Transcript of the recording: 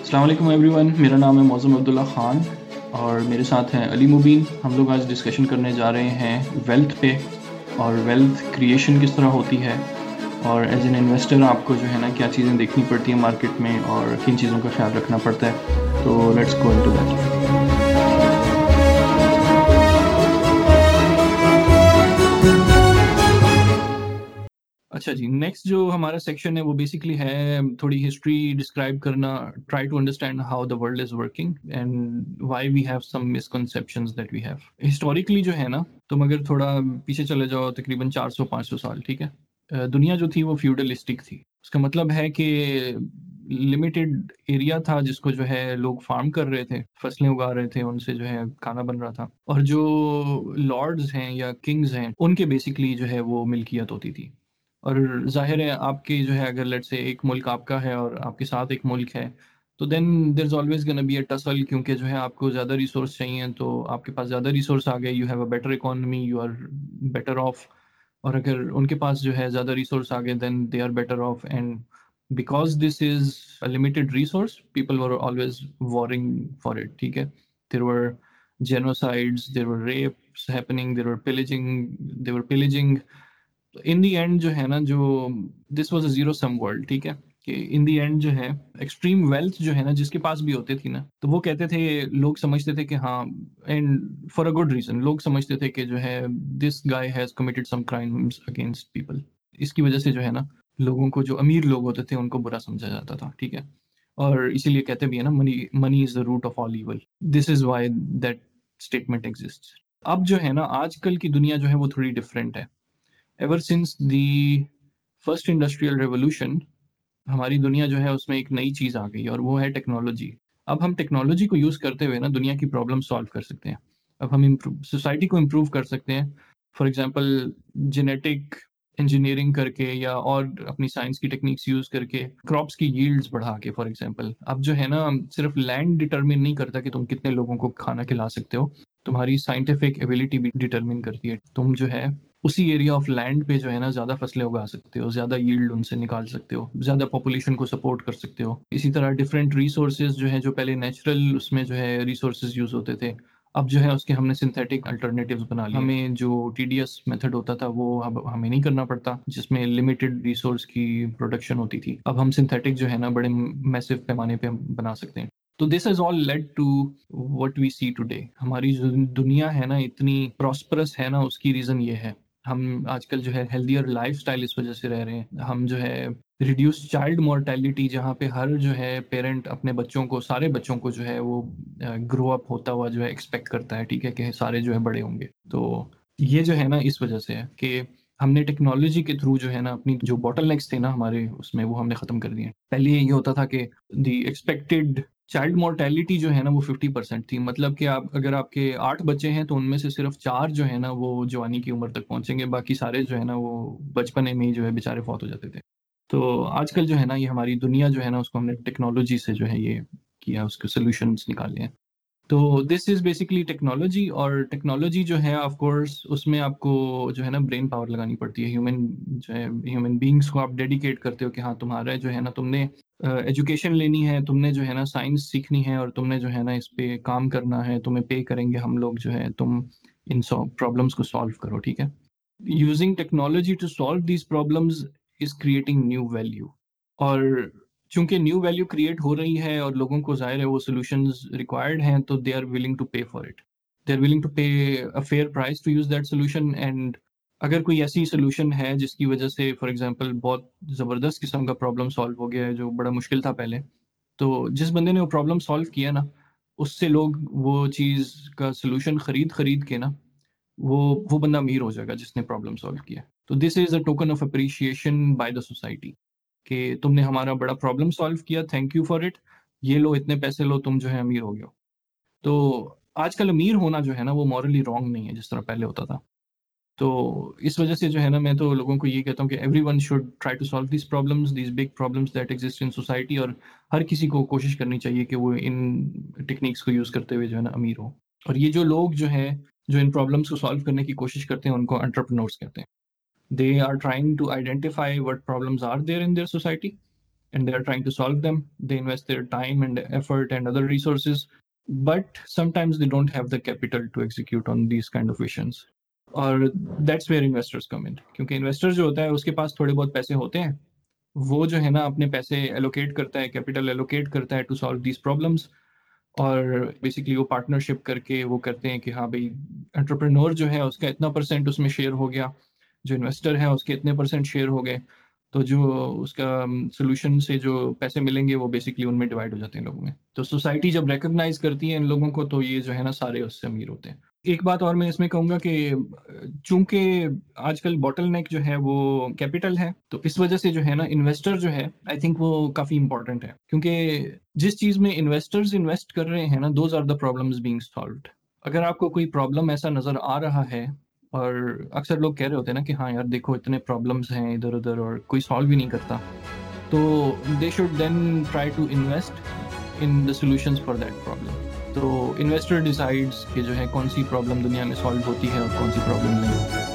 السلام علیکم every one میرا نام ہے موزم عبداللہ خان اور میرے ساتھ ہیں علی مبین. ہم لوگ آج ڈسکشن کرنے جا رہے ہیں ویلتھ پہ اور ویلتھ کریشن کس طرح ہوتی ہے اور ایز این انویسٹر آپ کو جو ہے نا کیا چیزیں دیکھنی پڑتی ہیں مارکیٹ میں اور کن چیزوں کا خیال رکھنا پڑتا ہے. تو let's go into that اچھا جی نیکسٹ جو ہمارا سیکشن ہے وہ بیسکلی ہے تھوڑی ہسٹری ڈسکرائب کرنا try to understand how the world is working and why we have some misconception that we have historically جو ہے نا، تم اگر تھوڑا پیچھے چلے جاؤ، تقریباً چار سو، پانچ سو سال، ٹھیک ہے؟ دنیا جو تھی وہ فیوڈلسٹک تھی۔ اس کا مطلب ہے کہ لمیٹیڈ ایریا تھا جس کو جو ہے لوگ فارم کر رہے تھے، فصلیں اگا رہے تھے، ان سے جو ہے کھانا بن رہا تھا۔ اور جو لارڈز ہیں یا کنگز ہیں، ان کے بیسکلی جو ہے وہ ملکیت ہوتی تھی۔ اور ظاہر ہے آپ کی جو ہے اگر لیٹ سے ایک ملک آپ کا ہے اور آپ کے ساتھ ایک ملک ہے، تو دین دیر از آلویز گن بی اے ٹسل کیونکہ جو ہے آپ کو زیادہ ریسورس چاہیے، تو آپ کے پاس زیادہ ریسورس آ گئے you have a better economy you are better off اور اگر ان کے پاس جو ہے زیادہ ریسورس آ گئے then they are better off and because this is a limited resource people were always warring for it ٹھیک ہے؟ There were genocides there were rapes happening there were pillaging there were pillaging in the end جو ہے نا جو this was a zero sum world ٹھیک ہے؟ کہ ان the end جو ہے ایکسٹریم ویلتھ جو ہے نا جس کے پاس بھی ہوتے تھی نا، تو وہ کہتے تھے، لوگ سمجھتے تھے کہ ہاں and for a good reason لوگ سمجھتے تھے کہ جو ہے this guy has committed some crimes against people اس کی وجہ سے جو ہے نا، لوگوں کو جو امیر لوگ ہوتے تھے، ان کو برا سمجھا جاتا تھا، ٹھیک ہے؟ اور اسی لیے کہتے بھی ہیں نا money money is the root of all evil this is why that statement exist اب جو ہے نا، آج کل کی دنیا جو ہے وہ تھوڑی ڈفرینٹ ہے۔ Ever since the first industrial revolution ہماری دنیا جو ہے اس میں ایک نئی چیز آ گئی اور وہ ہے ٹیکنالوجی اب ہم ٹیکنالوجی کو یوز کرتے ہوئے نا دنیا کی پرابلم سالو کر سکتے ہیں. اب ہم سوسائٹی کو امپروو کر سکتے ہیں. فار ایگزامپل جینیٹک انجینئرنگ کر کے یا اور اپنی سائنس کی ٹیکنیکس یوز کر کے کراپس کی ییلڈس بڑھا کے فار ایگزامپل اب جو ہے نا صرف لینڈ ڈٹرمن نہیں کرتا کہ تم کتنے لوگوں کو کھانا کھلا سکتے ہو. تمہاری سائنٹیفک ایبلٹی بھی ڈٹرمن کرتی ہے. تم جو ہے اسی ایریا آف لینڈ پہ جو ہے نا زیادہ فصلیں اگا سکتے ہو، زیادہ ییلڈ ان سے نکال سکتے ہو، زیادہ پاپولیشن کو سپورٹ کر سکتے ہو۔ اسی طرح ڈفرینٹ ریسورسز جو ہے جو پہلے نیچرل اس میں جو ہے ریسورسز یوز ہوتے تھے، اب جو ہے اس کے ہم نے سنتھیٹک الٹرنیٹیوز بنا لی ہمیں جو ٹی ڈی ایس میتھڈ ہوتا تھا وہ اب ہمیں نہیں کرنا پڑتا، جس میں لمیٹڈ ریسورس کی پروڈکشن ہوتی تھی۔ اب ہم سنتھیٹک جو ہے نا بڑے میسو پیمانے پہ بنا سکتے ہیں۔ تو this is all lead to what we see today ہماری جو دنیا ہے نا، اتنی پراسپرس ہے نا، اس کی ریزن یہ ہے۔ ہم آج کل جو ہے ہیلدیئر لائف اسٹائل اس وجہ سے رہ رہے ہیں۔ ہم جو ہے ریڈیوس چائلڈ مورٹیلٹی جہاں پہ ہر جو ہے پیرنٹ اپنے بچوں کو، سارے بچوں کو جو ہے وہ گرو اپ ہوتا ہوا جو ہے ایکسپیکٹ کرتا ہے، ٹھیک ہے، کہ سارے جو ہے بڑے ہوں گے۔ تو یہ جو ہے نا اس وجہ سے ہے کہ ہم نے ٹیکنالوجی کے تھرو جو ہے نا اپنی جو بوٹل نیکس تھے نا ہمارے، اس میں وہ ہم نے ختم کر دیے۔ پہلے یہ ہوتا تھا کہ دی ایکسپیکٹڈ چائلڈ مورٹیلٹی جو ہے نا وہ ففٹی پرسینٹ تھی۔ مطلب کہ آپ اگر آپ کے آٹھ بچے ہیں تو ان میں سے صرف چار جو ہے نا وہ جوانی کی عمر تک پہنچیں گے، باقی سارے جو ہے نا وہ بچپنے میں ہی جو ہے بیچارے فوت ہو جاتے تھے۔ تو آج کل جو ہے نا یہ ہماری دنیا جو ہے نا اس کو ہم نے ٹیکنالوجی سے جو ہے یہ کیا، اس کے سولوشنس نکالے ہیں۔ تو دس از بیسکلی ٹیکنالوجی اور ٹیکنالوجی جو ہے آف کورس اس میں آپ کو جو ہے نا برین پاور لگانی پڑتی ہے۔ ہیومن جو ہے ہیومن بینگس کو آپ ڈیڈیکیٹ کرتے ہو کہ ہاں تمہارا جو ہے نا تم نے ایجوکیشن لینی ہے، تم نے جو ہے نا سائنس سیکھنی ہے اور تم نے جو ہے نا اس پہ کام کرنا ہے، تمہیں پے کریں گے ہم لوگ جو ہے، تم ان پرابلمس کو سالو کرو، ٹھیک ہے؟ Using technology to solve these problems is creating new value اور چونکہ نیو ویلیو کریٹ ہو رہی ہے اور لوگوں کو ظاہر ہے وہ سولوشنز ریکوائرڈ ہیں، تو they are willing to pay for it they are willing to pay fair price to use that solution and اگر کوئی ایسی سولوشن ہے جس کی وجہ سے فار ایگزامپل بہت زبردست قسم کا پرابلم سالو ہو گیا ہے جو بڑا مشکل تھا پہلے، تو جس بندے نے وہ پرابلم سالو کیا نا، اس سے لوگ وہ چیز کا سولوشن خرید خرید کے نا، وہ وہ بندہ امیر ہو جائے گا جس نے پرابلم سالو کیا تو this is a token of appreciation by the society کہ تم نے ہمارا بڑا پرابلم سالو کیا تھینک یو فار اٹ یہ لو، اتنے پیسے لو، تم جو ہے امیر ہو گیا تو آج کل امیر ہونا جو ہے نا، وہ مورلی رانگ نہیں ہے جس طرح پہلے ہوتا تھا۔ تو اس وجہ سے جو ہے نا میں تو لوگوں کو یہ کہتا ہوں کہ everyone should try to solve these problems these big problems that exist in society اور ہر کسی کو کوشش کرنی چاہیے کہ وہ ان ٹیکنیکس کو یوز کرتے ہوئے جو ہے نا امیر ہو اور یہ جو لوگ جو ہے جو ان پرابلمس کو سالو کرنے کی کوشش کرتے ہیں ان کو انٹرپرنورس کہتے ہیں they are trying to identify what problems are there in their society and they are trying to solve them. They invest their time and effort and other resources, but sometimes they don't have the capital to execute on these kind of visions. اور that's where investors come in کیونکہ investor جو ہوتا ہے، اس کے پاس تھوڑے بہت پیسے ہوتے ہیں۔ وہ جو ہے نا، اپنے پیسے ایلوکیٹ کرتا ہے کیپٹل ایلوکیٹ کرتا ہے ٹو سالو دیز پرابلمس اور بیسکلی وہ پارٹنرشپ کر کے وہ کرتے ہیں کہ ہاں بھائی انٹرپرینور جو ہے، اس کا اتنا پرسینٹ اس میں شیئر ہو گیا۔ جو انویسٹر ہے، اس کے اتنے پرسینٹ شیئر ہو گئے۔ تو جو اس کا سولوشن سے جو پیسے ملیں گے، وہ بیسکلی ان میں ڈیوائڈ ہو جاتے ہیں لوگوں میں۔ تو سوسائٹی جب ریکگنائز کرتی ہے ان لوگوں کو، تو یہ جو ہے نا، سارے اس سے امیر ہوتے ہیں۔ ایک بات اور میں اس میں کہوں گا کہ چونکہ آج کل بوٹل نیک جو ہے وہ کیپٹل ہے، تو اس وجہ سے جو ہے نا انویسٹر جو ہے آئی تھنک وہ کافی امپورٹنٹ ہے۔ کیونکہ جس چیز میں انویسٹرز انویسٹ کر رہے ہیں نا those are the problems being solved اگر آپ کو کوئی پرابلم ایسا نظر آ رہا ہے، اور اکثر لوگ کہہ رہے ہوتے ہیں نا کہ ہاں یار، دیکھو اتنے پرابلمس ہیں ادھر ادھر اور کوئی سالو بھی نہیں کرتا۔ تو they should then try to invest in the solutions for that problem تو انویسٹر ڈیسائڈس کہ جو ہے کون سی پرابلم دنیا میں سالو ہوتی ہے اور کون سی پرابلم نہیں ہوتی۔